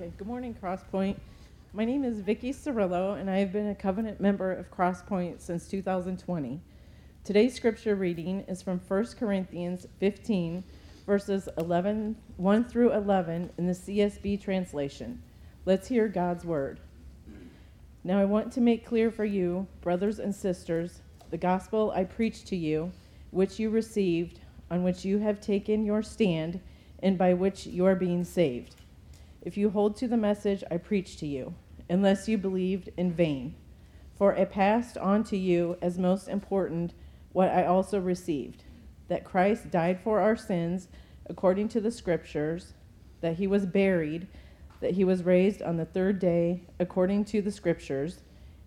Okay, good morning, Crosspoint. My name is Vicki Cirillo, and I have been a covenant member of Crosspoint since 2020. Today's scripture reading is from 1 Corinthians 15, verses 11, 1 through 11 in the CSB translation. Let's hear God's word. Now I want to make clear for you, brothers and sisters, the gospel I preached to you, which you received, on which you have taken your stand, and by which you are being saved. If you hold to the message I preach to you, unless you believed in vain. For it passed on to you as most important what I also received that Christ died for our sins according to the Scriptures, that he was buried that he was raised on the third day according to the scriptures,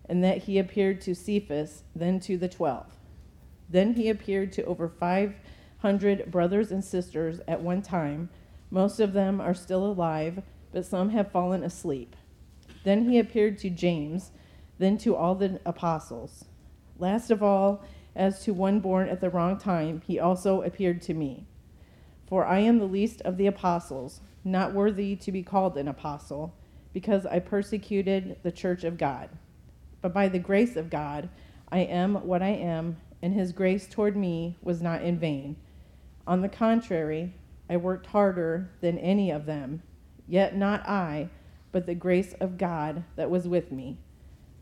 and that he appeared to Cephas, then to the twelve. Then he appeared to over 500 brothers and sisters at one time. Most of them are still alive, but some have fallen asleep. Then he appeared to James, then to all the apostles. Last of all, as to one born at the wrong time, he also appeared to me. For I am the least of the apostles not worthy to be called an apostle, because I persecuted the church of God. But by the grace of God, I am what I am, and his grace toward me was not in vain. On the contrary, I worked harder than any of them, yet not I, but the grace of God that was with me.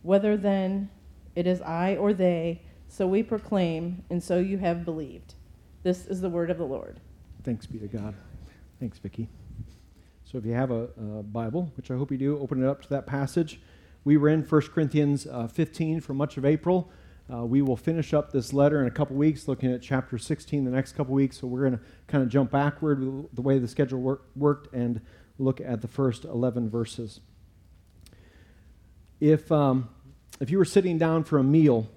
Whether then it is I or they, so we proclaim, and so you have believed. This is the word of the Lord. Thanks be to God. Thanks, Vicki. So if you have a, a, Bible, which I hope you do, open it up to that passage. We were in 1 Corinthians uh, 15 for much of April. Uh, we will finish up this letter in a couple weeks, looking at chapter 16 the next couple weeks. So we're going to kind of jump backward the way the schedule work, worked and look at the first 11 verses. If, um, if you were sitting down for a meal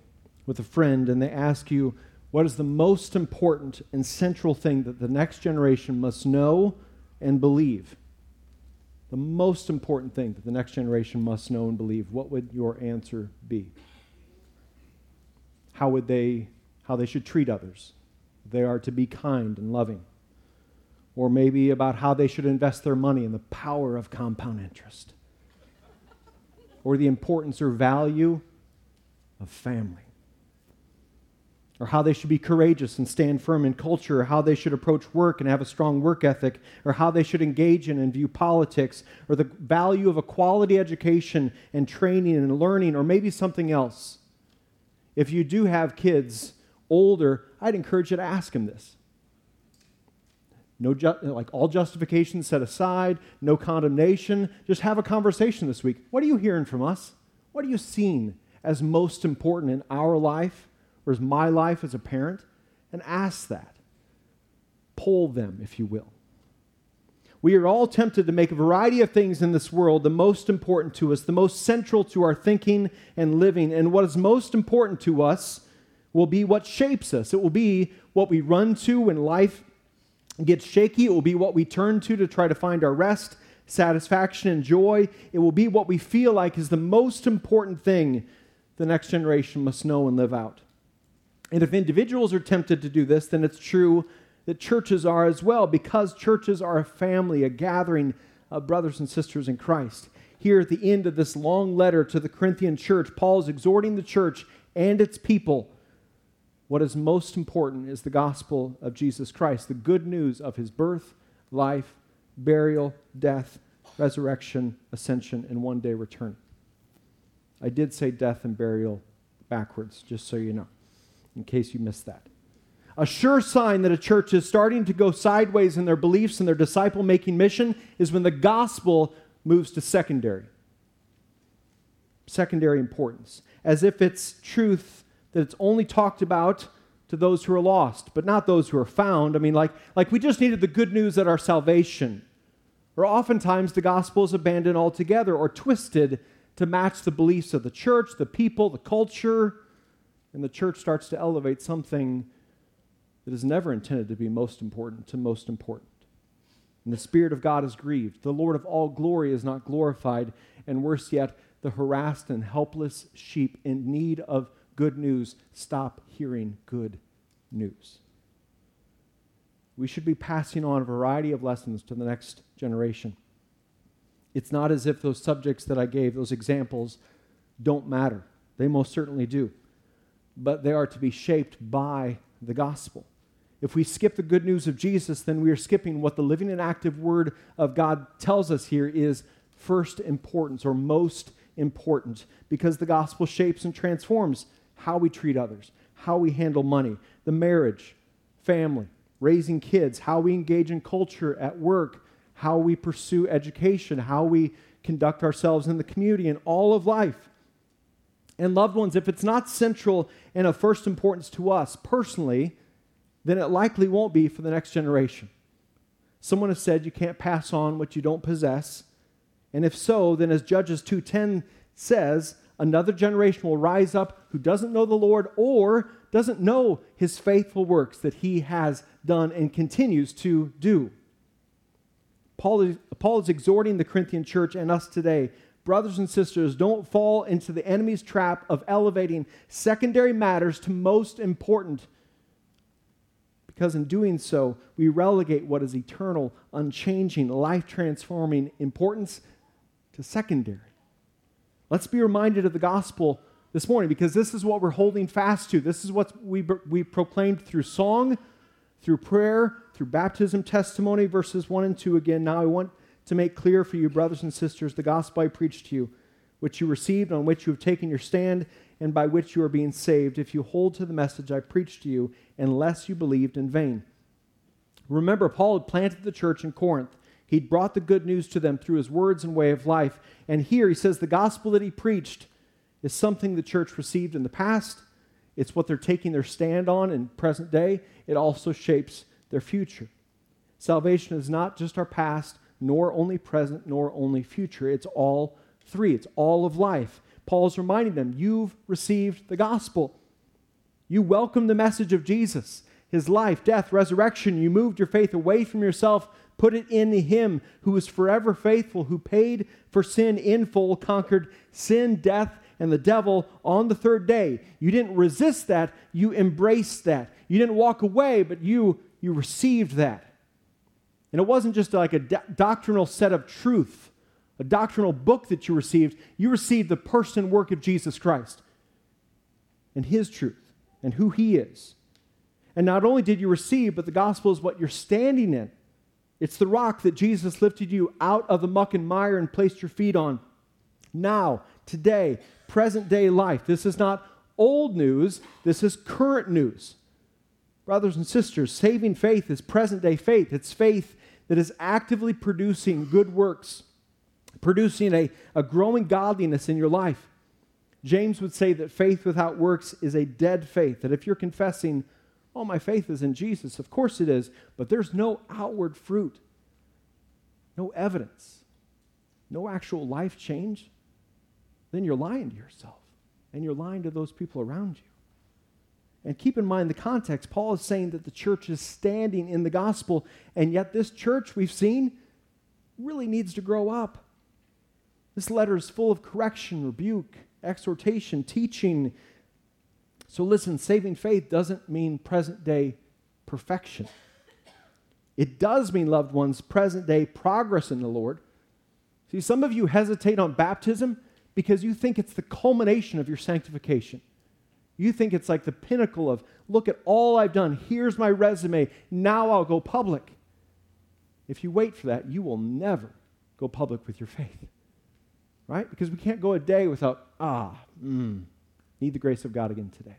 with a friend and they ask you, what is the most important and central thing that the next generation must know and believe? the most important thing that the next generation must know and believe, what would your answer be? How would they how they should treat others? They are to be kind and loving. Or maybe about how they should invest their money and the power of compound interest. Or the importance or value of family or how they should be courageous and stand firm in culture, or how they should approach work and have a strong work ethic, or how they should engage in and view politics, or the value of a quality education and training and learning, or maybe something else. If you do have kids older, I'd encourage you to ask them this. No, ju- like all justification set aside, no condemnation. Just have a conversation this week. What are you hearing from us? What are you seeing as most important in our life? or as my life as a parent? And ask that. Poll them, if you will. We are all tempted to make a variety of things in this world the most important to us, the most central to our thinking and living. And what is most important to us will be what shapes us. It will be what we run to when life gets shaky. It will be what we turn to to try to find our rest, satisfaction, and joy. It will be what we feel like is the most important thing the next generation must know and live out. And if individuals are tempted to do this, then it's true that churches are as well, because churches are a family, a gathering of brothers and sisters in Christ. Here at the end of this long letter to the Corinthian church, Paul is exhorting the church and its people. What is most important is the gospel of Jesus Christ, the good news of his birth, life, burial, death, resurrection, ascension, and one day return. I did say death and burial backwards, just so you know in case you missed that. A sure sign that a church is starting to go sideways in their beliefs and their disciple making mission is when the gospel moves to secondary. Secondary importance. As if it's truth that it's only talked about to those who are lost, but not those who are found. I mean, like, like we just needed the good news that our salvation. Or oftentimes the gospel is abandoned altogether or twisted to match the beliefs of the church, the people, the culture, and the church starts to elevate something that is never intended to be most important to most important. And the Spirit of God is grieved. The Lord of all glory is not glorified. And worse yet, the harassed and helpless sheep in need of good news stop hearing good news. We should be passing on a variety of lessons to the next generation. It's not as if those subjects that I gave, those examples, don't matter. They most certainly do. But they are to be shaped by the gospel. If we skip the good news of Jesus, then we are skipping what the living and active word of God tells us here is first importance or most important because the gospel shapes and transforms how we treat others, how we handle money, the marriage, family, raising kids, how we engage in culture at work, how we pursue education, how we conduct ourselves in the community, and all of life. And loved ones, if it's not central and of first importance to us personally, then it likely won't be for the next generation. Someone has said you can't pass on what you don't possess. And if so, then as Judges 2:10 says, another generation will rise up who doesn't know the Lord or doesn't know his faithful works that he has done and continues to do. Paul is, Paul is exhorting the Corinthian church and us today brothers and sisters, don't fall into the enemy's trap of elevating secondary matters to most important because in doing so, we relegate what is eternal, unchanging, life transforming importance to secondary. Let's be reminded of the gospel this morning because this is what we're holding fast to. This is what we, we proclaimed through song, through prayer, through baptism testimony, verses 1 and 2 again. Now I want to make clear for you, brothers and sisters, the gospel I preached to you, which you received, on which you have taken your stand and by which you are being saved, if you hold to the message I preached to you, unless you believed in vain. Remember, Paul had planted the church in Corinth. He'd brought the good news to them through his words and way of life. And here he says the gospel that he preached is something the church received in the past. It's what they're taking their stand on in present day. It also shapes their future. Salvation is not just our past, nor only present, nor only future. It's all three. It's all of life. Paul's reminding them, you've received the gospel. You welcomed the message of Jesus, his life, death, resurrection. You moved your faith away from yourself, put it in him who is forever faithful, who paid for sin in full, conquered sin, death, and the devil on the third day. You didn't resist that, you embraced that. You didn't walk away, but you you received that. And it wasn't just like a do- doctrinal set of truth a doctrinal book that you received, you received the person work of Jesus Christ and his truth and who he is. And not only did you receive, but the gospel is what you're standing in. It's the rock that Jesus lifted you out of the muck and mire and placed your feet on. Now, today, present day life. This is not old news, this is current news. Brothers and sisters, saving faith is present day faith. It's faith that is actively producing good works producing a, a growing godliness in your life. James would say that faith without works is a dead faith, that if you're confessing, oh, my faith is in Jesus, of course it is, but there's no outward fruit, no evidence, no actual life change, then you're lying to yourself and you're lying to those people around you. And keep in mind the context. Paul is saying that the church is standing in the gospel, and yet this church we've seen really needs to grow up. This letter is full of correction, rebuke, exhortation, teaching. So listen, saving faith doesn't mean present day perfection. It does mean, loved ones, present day progress in the Lord. See, some of you hesitate on baptism because you think it's the culmination of your sanctification. You think it's like the pinnacle of, look at all I've done. Here's my resume. Now I'll go public. If you wait for that, you will never go public with your faith right? Because we can't go a day without, ah, mm, need the grace of God again today.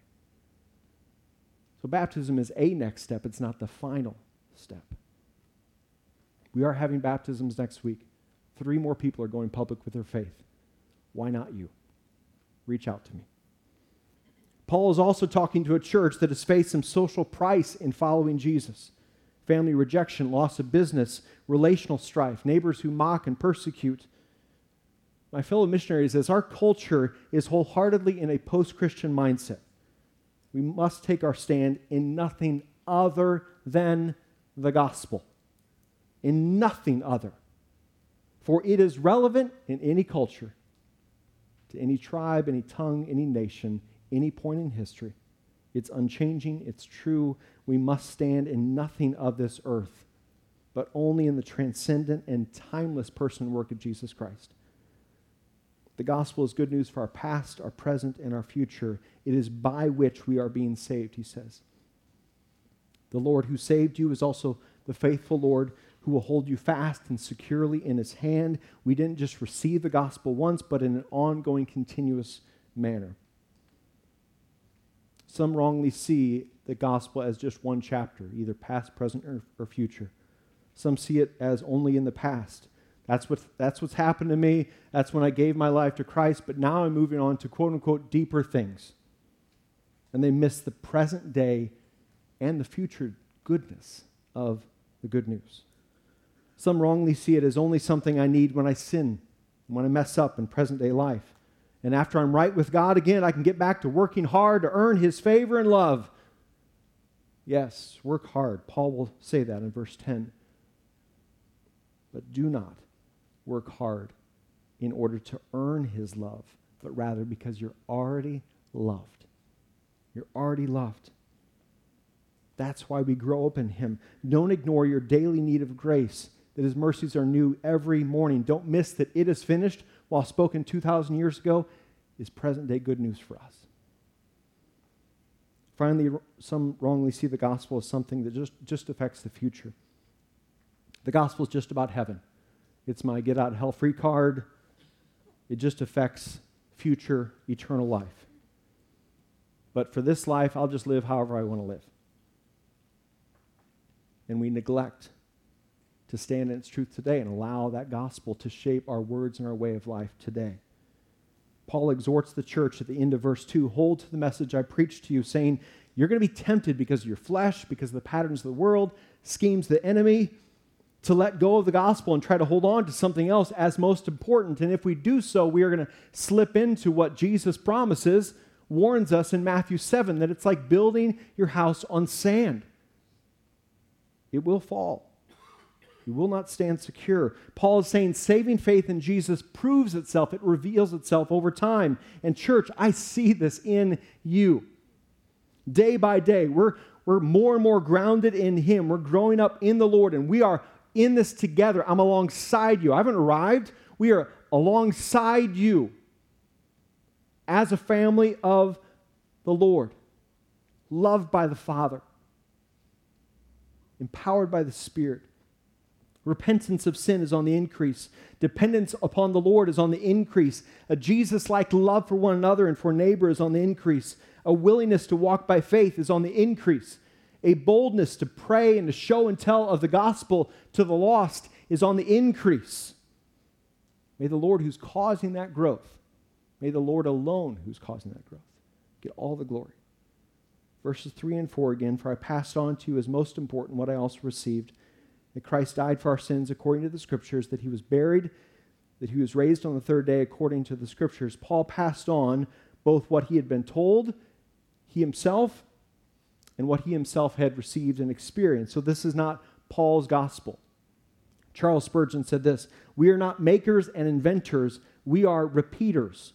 So baptism is a next step, it's not the final step. We are having baptisms next week. Three more people are going public with their faith. Why not you? Reach out to me. Paul is also talking to a church that has faced some social price in following Jesus family rejection, loss of business, relational strife, neighbors who mock and persecute, my fellow missionaries, as our culture is wholeheartedly in a post Christian mindset, we must take our stand in nothing other than the gospel. In nothing other. For it is relevant in any culture, to any tribe, any tongue, any nation, any point in history. It's unchanging, it's true. We must stand in nothing of this earth but only in the transcendent and timeless person and work of Jesus Christ. The gospel is good news for our past, our present, and our future. It is by which we are being saved, he says. The Lord who saved you is also the faithful Lord who will hold you fast and securely in his hand. We didn't just receive the gospel once, but in an ongoing, continuous manner. Some wrongly see the gospel as just one chapter, either past, present, or, or future. Some see it as only in the past. That's, what, that's what's happened to me. That's when I gave my life to Christ, but now I'm moving on to quote unquote deeper things. And they miss the present day and the future goodness of the good news. Some wrongly see it as only something I need when I sin, when I mess up in present day life. And after I'm right with God again, I can get back to working hard to earn His favor and love. Yes, work hard. Paul will say that in verse 10. But do not work hard in order to earn his love, but rather because you're already loved. You're already loved. That's why we grow up in him. Don't ignore your daily need of grace, that his mercies are new every morning. Don't miss that it is finished while spoken 2,000 years ago is present day good news for us. Finally, some wrongly see the gospel as something that just, just affects the future. The gospel is just about heaven. It's my get out hell free card. It just affects future eternal life. But for this life, I'll just live however I want to live. And we neglect to stand in its truth today and allow that gospel to shape our words and our way of life today. Paul exhorts the church at the end of verse 2 hold to the message I preached to you, saying, You're going to be tempted because of your flesh, because of the patterns of the world, schemes of the enemy to let go of the gospel and try to hold on to something else as most important. And if we do so, we are going to slip into what Jesus promises, warns us in Matthew 7 that it's like building your house on sand. It will fall. You will not stand secure. Paul is saying saving faith in Jesus proves itself, it reveals itself over time. And, church, I see this in you. Day by day, we're, we're more and more grounded in Him. We're growing up in the Lord, and we are in this together. I'm alongside you. I haven't arrived. We are alongside you as a family of the Lord, loved by the Father, empowered by the Spirit. Repentance of sin is on the increase. Dependence upon the Lord is on the increase. A Jesus like love for one another and for neighbor is on the increase. A willingness to walk by faith is on the increase a boldness to pray and to show and tell of the gospel to the lost is on the increase. May the Lord who's causing that growth, may the Lord alone who's causing that growth, get all the glory. Verses 3 and 4 again, for I passed on to you as most important what I also received that Christ died for our sins according to the Scriptures, that he was buried, that he was raised on the third day according to the Scriptures. Paul passed on both what he had been told, he himself, and what he himself had received and experienced. So this is not Paul's gospel. Charles Spurgeon said this We are not makers and inventors, we are repeaters.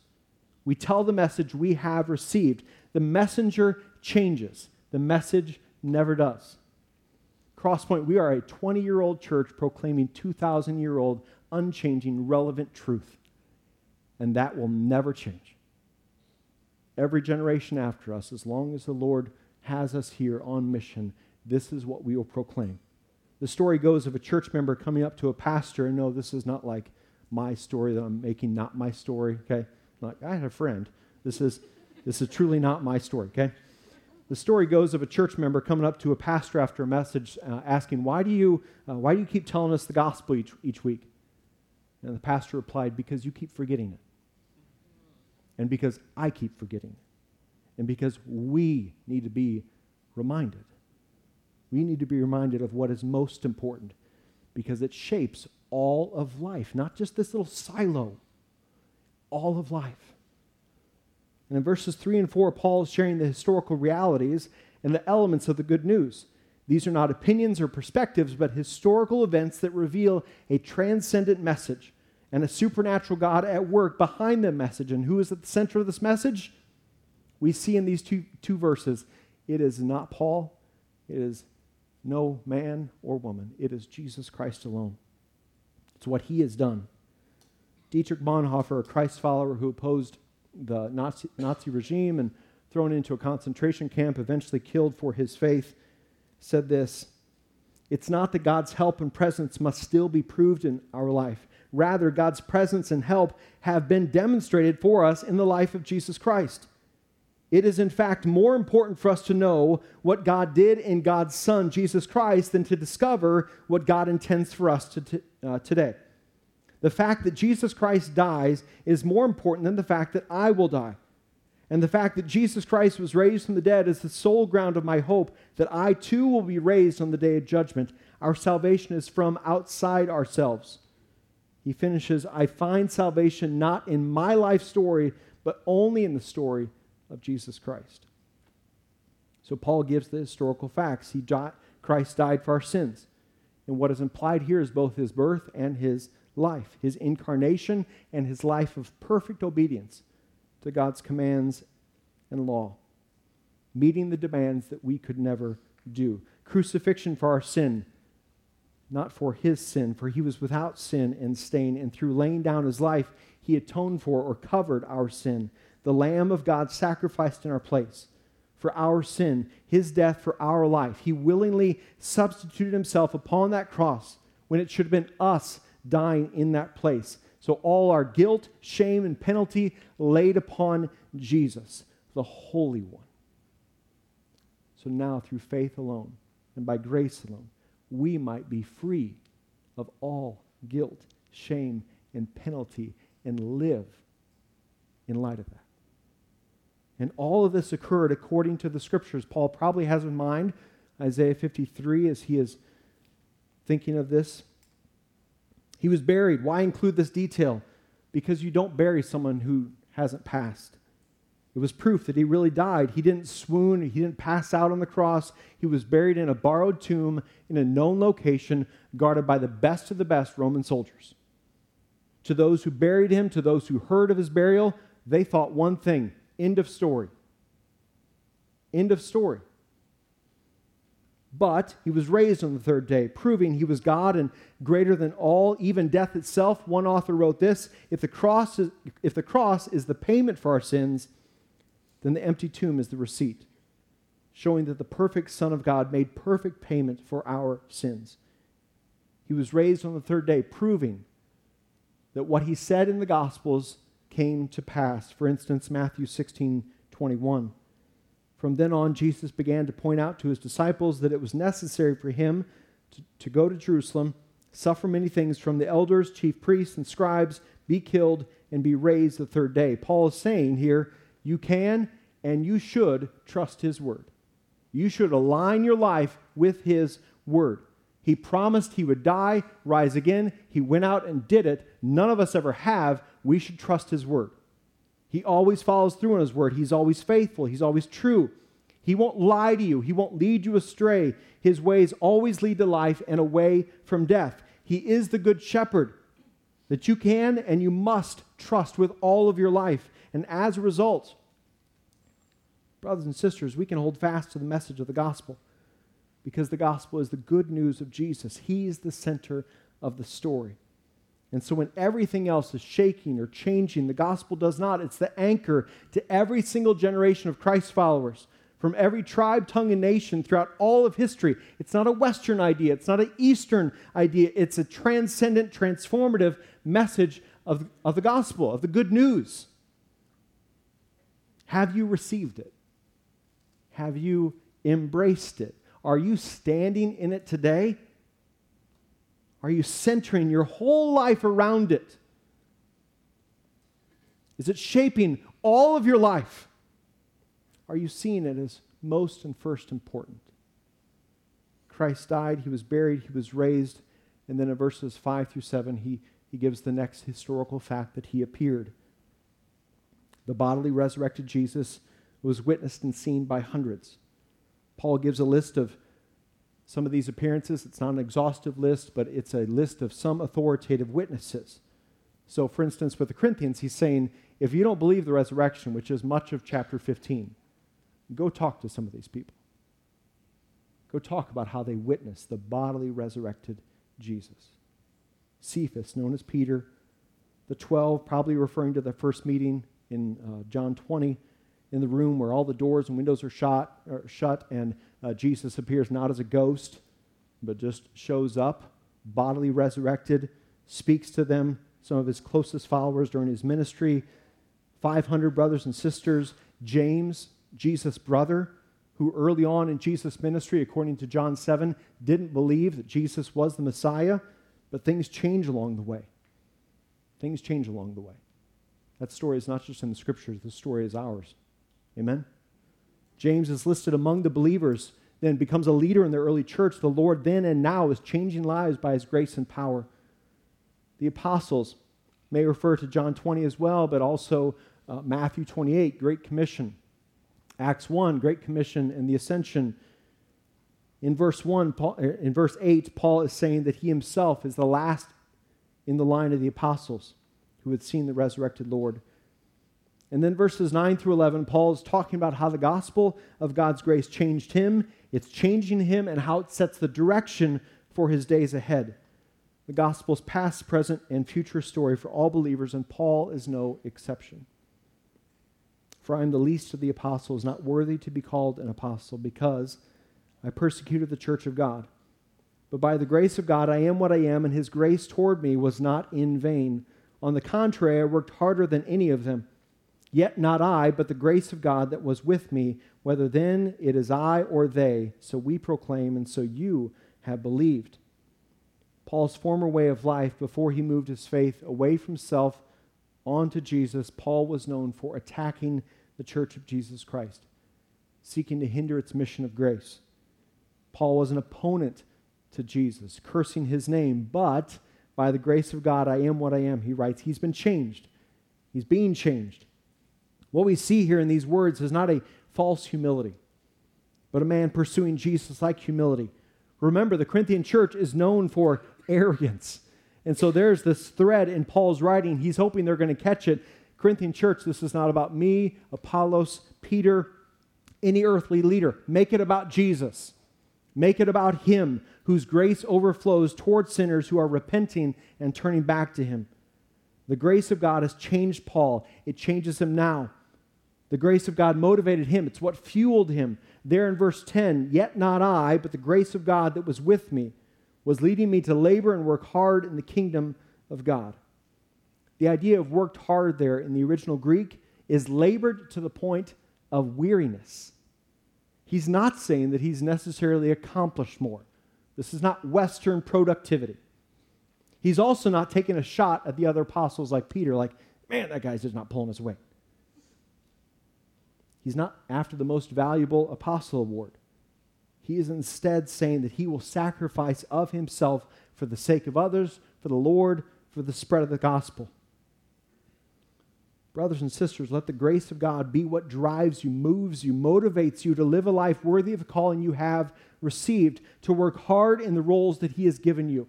We tell the message we have received. The messenger changes, the message never does. Crosspoint, we are a 20 year old church proclaiming 2,000 year old, unchanging, relevant truth. And that will never change. Every generation after us, as long as the Lord has us here on mission. This is what we will proclaim. The story goes of a church member coming up to a pastor, and no, this is not like my story that I'm making, not my story, okay? Like, I had a friend. This is, this is truly not my story, okay? The story goes of a church member coming up to a pastor after a message uh, asking, why do, you, uh, why do you keep telling us the gospel each, each week? And the pastor replied, Because you keep forgetting it. And because I keep forgetting it and because we need to be reminded. We need to be reminded of what is most important because it shapes all of life, not just this little silo, all of life. And in verses 3 and 4, Paul is sharing the historical realities and the elements of the good news. These are not opinions or perspectives, but historical events that reveal a transcendent message and a supernatural God at work behind the message. And who is at the center of this message? We see in these two, two verses it is not Paul, it is no man or woman. It is Jesus Christ alone. It's what he has done. Dietrich Bonhoeffer, a Christ follower who opposed the Nazi, Nazi regime and thrown into a concentration camp, eventually killed for his faith, said this It's not that God's help and presence must still be proved in our life. Rather, God's presence and help have been demonstrated for us in the life of Jesus Christ. It is, in fact, more important for us to know what God did in God's Son, Jesus Christ, than to discover what God intends for us to t- uh, today. The fact that Jesus Christ dies is more important than the fact that I will die. And the fact that Jesus Christ was raised from the dead is the sole ground of my hope that I too will be raised on the day of judgment. Our salvation is from outside ourselves. He finishes I find salvation not in my life story, but only in the story of Jesus Christ. So Paul gives the historical facts. He Christ died for our sins. And what is implied here is both his birth and his life, his incarnation and his life of perfect obedience to God's commands and law, meeting the demands that we could never do. Crucifixion for our sin, not for his sin, for he was without sin and stain, and through laying down his life, he atoned for or covered our sin. The Lamb of God sacrificed in our place for our sin, his death for our life. He willingly substituted himself upon that cross when it should have been us dying in that place. So all our guilt, shame, and penalty laid upon Jesus, the Holy One. So now, through faith alone and by grace alone, we might be free of all guilt, shame, and penalty and live in light of that. And all of this occurred according to the scriptures. Paul probably has in mind Isaiah 53 as he is thinking of this. He was buried. Why include this detail? Because you don't bury someone who hasn't passed. It was proof that he really died. He didn't swoon, he didn't pass out on the cross. He was buried in a borrowed tomb in a known location, guarded by the best of the best Roman soldiers. To those who buried him, to those who heard of his burial, they thought one thing end of story. End of story. But he was raised on the third day, proving he was God and greater than all, even death itself. One author wrote this if the, cross is, if the cross is the payment for our sins, then the empty tomb is the receipt, showing that the perfect Son of God made perfect payment for our sins. He was raised on the third day, proving that what he said in the Gospels came to pass. For instance, Matthew 16 21. From then on, Jesus began to point out to his disciples that it was necessary for him to, to go to Jerusalem, suffer many things from the elders, chief priests, and scribes, be killed, and be raised the third day. Paul is saying here, you can and you should trust his word. You should align your life with his word. He promised he would die, rise again. He went out and did it. None of us ever have. We should trust his word. He always follows through on his word. He's always faithful. He's always true. He won't lie to you. He won't lead you astray. His ways always lead to life and away from death. He is the good shepherd that you can and you must trust with all of your life. And as a result, brothers and sisters, we can hold fast to the message of the gospel because the gospel is the good news of Jesus. He is the center of the story. And so when everything else is shaking or changing, the gospel does not. It's the anchor to every single generation of Christ followers from every tribe, tongue, and nation throughout all of history. It's not a Western idea, it's not an Eastern idea. It's a transcendent, transformative message of, of the gospel, of the good news. Have you received it? Have you embraced it? Are you standing in it today? Are you centering your whole life around it? Is it shaping all of your life? Are you seeing it as most and first important? Christ died, he was buried, he was raised, and then in verses 5 through 7, he, he gives the next historical fact that he appeared. The bodily resurrected Jesus was witnessed and seen by hundreds. Paul gives a list of some of these appearances. It's not an exhaustive list, but it's a list of some authoritative witnesses. So, for instance, with the Corinthians, he's saying, if you don't believe the resurrection, which is much of chapter 15, go talk to some of these people. go talk about how they witnessed the bodily resurrected Jesus. Cephas, known as Peter, the 12, probably referring to the first meeting in uh, John 20, in the room where all the doors and windows are shot, shut, and uh, Jesus appears not as a ghost, but just shows up, bodily resurrected, speaks to them, some of his closest followers during his ministry, 500 brothers and sisters, James, Jesus' brother, who early on in Jesus' ministry, according to John 7, didn't believe that Jesus was the Messiah, but things change along the way. Things change along the way. That story is not just in the scriptures, the story is ours. Amen? James is listed among the believers, then becomes a leader in the early church. The Lord then and now is changing lives by his grace and power. The apostles may refer to John 20 as well, but also uh, Matthew 28, Great Commission. Acts 1, Great Commission and the Ascension. In verse 1, Paul, uh, in verse 8, Paul is saying that he himself is the last in the line of the apostles who had seen the resurrected Lord. And then verses 9 through 11, Paul is talking about how the gospel of God's grace changed him, it's changing him, and how it sets the direction for his days ahead. The gospel's past, present, and future story for all believers, and Paul is no exception. For I am the least of the apostles, not worthy to be called an apostle, because I persecuted the church of God. But by the grace of God, I am what I am, and his grace toward me was not in vain. On the contrary, I worked harder than any of them. Yet not I, but the grace of God that was with me, whether then it is I or they. So we proclaim, and so you have believed. Paul's former way of life, before he moved his faith away from self onto Jesus, Paul was known for attacking the church of Jesus Christ, seeking to hinder its mission of grace. Paul was an opponent to Jesus, cursing his name, but by the grace of God, I am what I am, he writes. He's been changed. He's being changed. What we see here in these words is not a false humility, but a man pursuing Jesus like humility. Remember, the Corinthian church is known for arrogance. And so there's this thread in Paul's writing. He's hoping they're going to catch it Corinthian church, this is not about me, Apollos, Peter, any earthly leader. Make it about Jesus. Make it about Him, whose grace overflows towards sinners who are repenting and turning back to Him. The grace of God has changed Paul, it changes him now. The grace of God motivated him, it's what fueled him. There in verse 10, yet not I, but the grace of God that was with me was leading me to labor and work hard in the kingdom of God. The idea of worked hard there in the original Greek is labored to the point of weariness. He's not saying that he's necessarily accomplished more. This is not Western productivity. He's also not taking a shot at the other apostles like Peter, like, man, that guy's just not pulling his weight. He's not after the most valuable apostle award. He is instead saying that he will sacrifice of himself for the sake of others, for the Lord, for the spread of the gospel. Brothers and sisters, let the grace of God be what drives you, moves you, motivates you to live a life worthy of the calling you have received, to work hard in the roles that He has given you,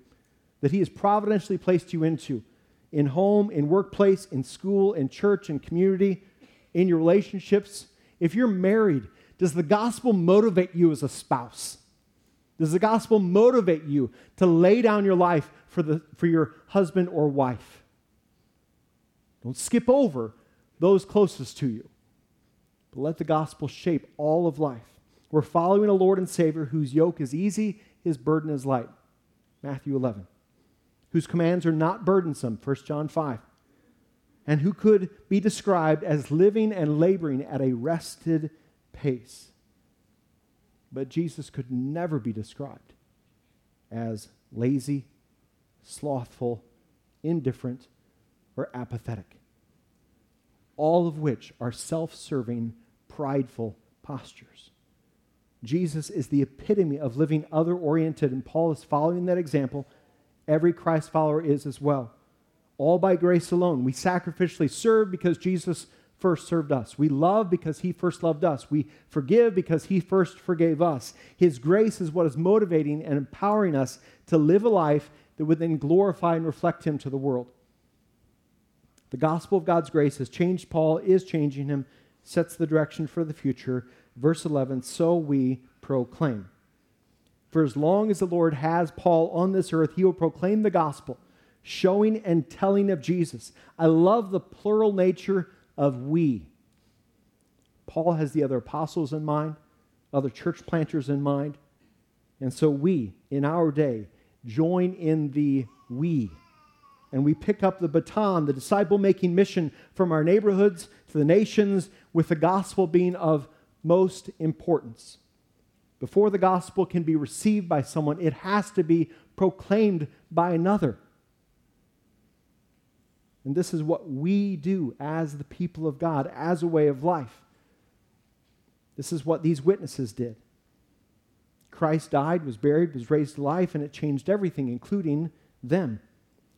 that He has providentially placed you into in home, in workplace, in school, in church, in community, in your relationships. If you're married, does the gospel motivate you as a spouse? Does the gospel motivate you to lay down your life for, the, for your husband or wife? Don't skip over those closest to you. But let the gospel shape all of life. We're following a Lord and Savior whose yoke is easy, his burden is light. Matthew 11. Whose commands are not burdensome, 1 John 5. And who could be described as living and laboring at a rested pace. But Jesus could never be described as lazy, slothful, indifferent, or apathetic all of which are self serving, prideful postures. Jesus is the epitome of living other oriented, and Paul is following that example. Every Christ follower is as well. All by grace alone. We sacrificially serve because Jesus first served us. We love because he first loved us. We forgive because he first forgave us. His grace is what is motivating and empowering us to live a life that would then glorify and reflect him to the world. The gospel of God's grace has changed Paul, is changing him, sets the direction for the future. Verse 11 so we proclaim. For as long as the Lord has Paul on this earth, he will proclaim the gospel, showing and telling of Jesus. I love the plural nature of we. Paul has the other apostles in mind, other church planters in mind. And so we, in our day, join in the we. And we pick up the baton, the disciple making mission from our neighborhoods to the nations, with the gospel being of most importance. Before the gospel can be received by someone, it has to be proclaimed by another. And this is what we do as the people of God, as a way of life. This is what these witnesses did. Christ died, was buried, was raised to life, and it changed everything, including them.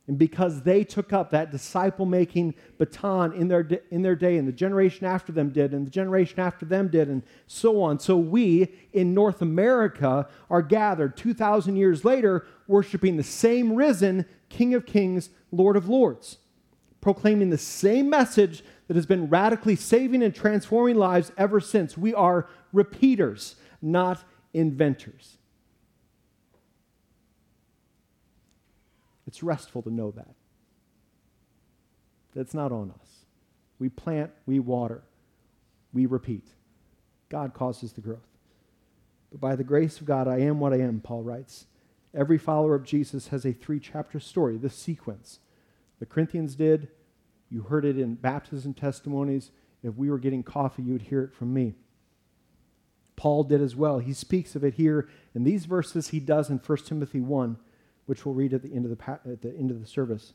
And because they took up that disciple making baton in their, in their day, and the generation after them did, and the generation after them did, and so on. So we in North America are gathered 2,000 years later, worshiping the same risen King of Kings, Lord of Lords, proclaiming the same message that has been radically saving and transforming lives ever since. We are repeaters, not inventors. It's restful to know that. That's not on us. We plant, we water, we repeat. God causes the growth. But by the grace of God, I am what I am, Paul writes. Every follower of Jesus has a three chapter story, this sequence. The Corinthians did, you heard it in baptism testimonies. If we were getting coffee, you'd hear it from me. Paul did as well. He speaks of it here in these verses. He does in 1 Timothy 1, which we'll read at the end of the, pa- at the, end of the service.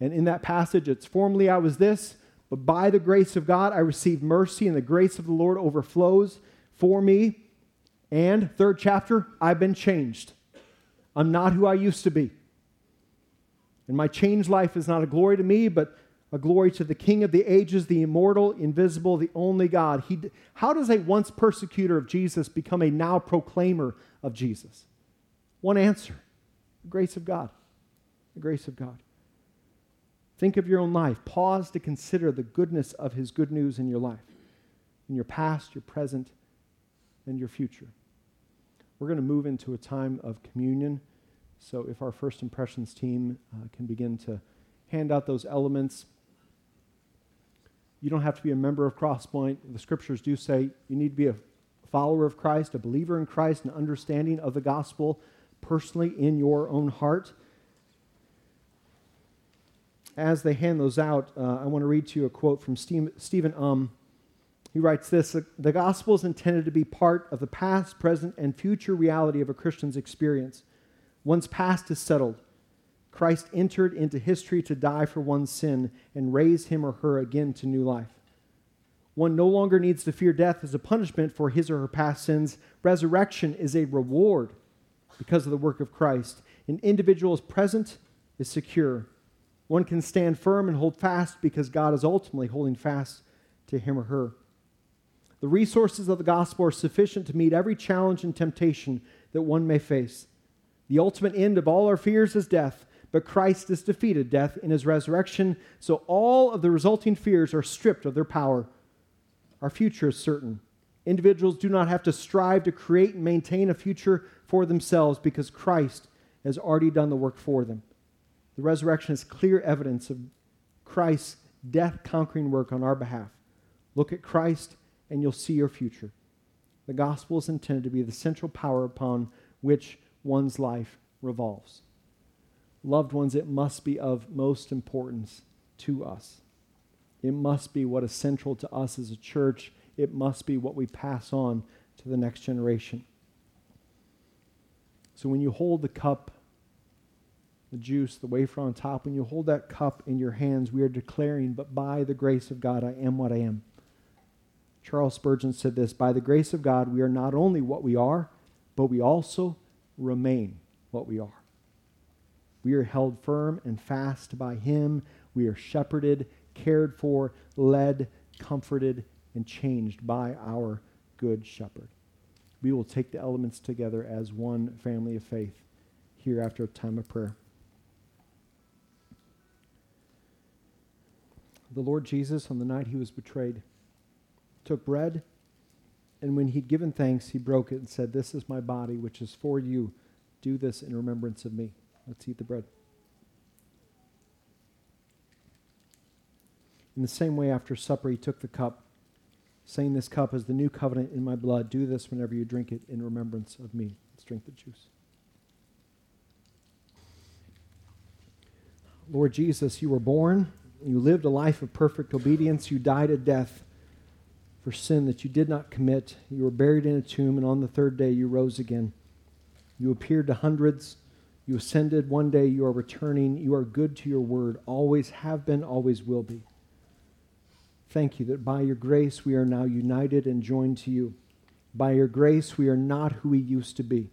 And in that passage, it's formerly I was this, but by the grace of God I received mercy, and the grace of the Lord overflows for me. And third chapter, I've been changed. I'm not who I used to be. And my changed life is not a glory to me, but a glory to the King of the ages, the immortal, invisible, the only God. He, how does a once persecutor of Jesus become a now proclaimer of Jesus? One answer the grace of God. The grace of God. Think of your own life. Pause to consider the goodness of His good news in your life, in your past, your present, and your future. We're going to move into a time of communion. So, if our first impressions team uh, can begin to hand out those elements. You don't have to be a member of Crosspoint. The scriptures do say you need to be a follower of Christ, a believer in Christ, an understanding of the gospel personally in your own heart. As they hand those out, uh, I want to read to you a quote from Stephen Um. He writes this The gospel is intended to be part of the past, present, and future reality of a Christian's experience. One's past is settled. Christ entered into history to die for one's sin and raise him or her again to new life. One no longer needs to fear death as a punishment for his or her past sins. Resurrection is a reward because of the work of Christ. An individual's present is secure. One can stand firm and hold fast because God is ultimately holding fast to him or her. The resources of the gospel are sufficient to meet every challenge and temptation that one may face. The ultimate end of all our fears is death, but Christ has defeated death in his resurrection, so all of the resulting fears are stripped of their power. Our future is certain. Individuals do not have to strive to create and maintain a future for themselves because Christ has already done the work for them. The resurrection is clear evidence of Christ's death conquering work on our behalf. Look at Christ and you'll see your future. The gospel is intended to be the central power upon which one's life revolves loved ones, it must be of most importance to us. It must be what is central to us as a church. It must be what we pass on to the next generation. So when you hold the cup, the juice, the wafer on top, when you hold that cup in your hands, we are declaring, but by the grace of God, I am what I am. Charles Spurgeon said this By the grace of God, we are not only what we are, but we also remain what we are. We are held firm and fast by Him. We are shepherded, cared for, led, comforted, and changed by our Good Shepherd. We will take the elements together as one family of faith here after a time of prayer. The Lord Jesus, on the night he was betrayed, took bread, And when he'd given thanks, he broke it and said, This is my body, which is for you. Do this in remembrance of me. Let's eat the bread. In the same way, after supper, he took the cup, saying, This cup is the new covenant in my blood. Do this whenever you drink it in remembrance of me. Let's drink the juice. Lord Jesus, you were born, you lived a life of perfect obedience, you died a death for sin that you did not commit. You were buried in a tomb, and on the third day you rose again. You appeared to hundreds. You ascended. One day you are returning. You are good to your word, always have been, always will be. Thank you that by your grace we are now united and joined to you. By your grace we are not who we used to be.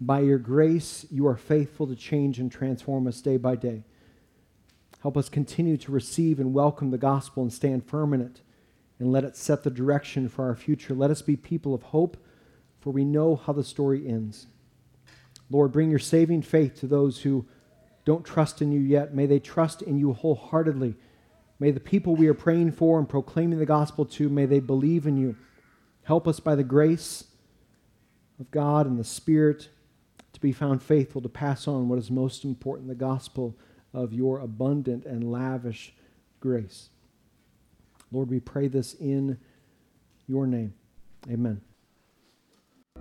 By your grace you are faithful to change and transform us day by day. Help us continue to receive and welcome the gospel and stand firm in it and let it set the direction for our future. Let us be people of hope, for we know how the story ends. Lord, bring your saving faith to those who don't trust in you yet. May they trust in you wholeheartedly. May the people we are praying for and proclaiming the gospel to, may they believe in you. Help us by the grace of God and the Spirit to be found faithful to pass on what is most important, the gospel of your abundant and lavish grace. Lord, we pray this in your name. Amen.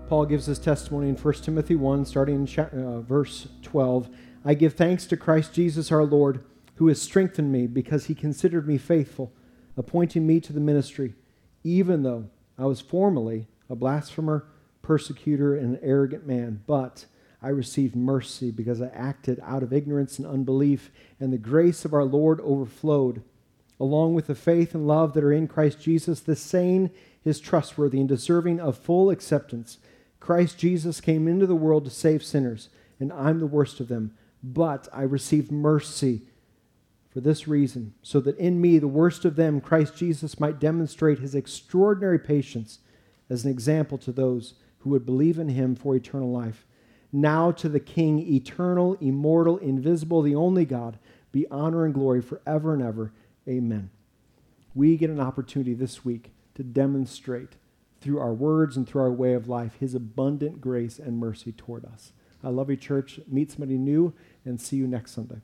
Paul gives his testimony in 1 Timothy 1, starting in uh, verse 12. I give thanks to Christ Jesus our Lord, who has strengthened me because he considered me faithful, appointing me to the ministry, even though I was formerly a blasphemer, persecutor, and an arrogant man. But I received mercy because I acted out of ignorance and unbelief, and the grace of our Lord overflowed along with the faith and love that are in Christ Jesus, the same is trustworthy and deserving of full acceptance. Christ Jesus came into the world to save sinners, and I'm the worst of them. But I received mercy for this reason, so that in me, the worst of them, Christ Jesus might demonstrate his extraordinary patience as an example to those who would believe in him for eternal life. Now to the King, eternal, immortal, invisible, the only God, be honor and glory forever and ever. Amen. We get an opportunity this week to demonstrate through our words and through our way of life his abundant grace and mercy toward us. I love you, church. Meet somebody new and see you next Sunday.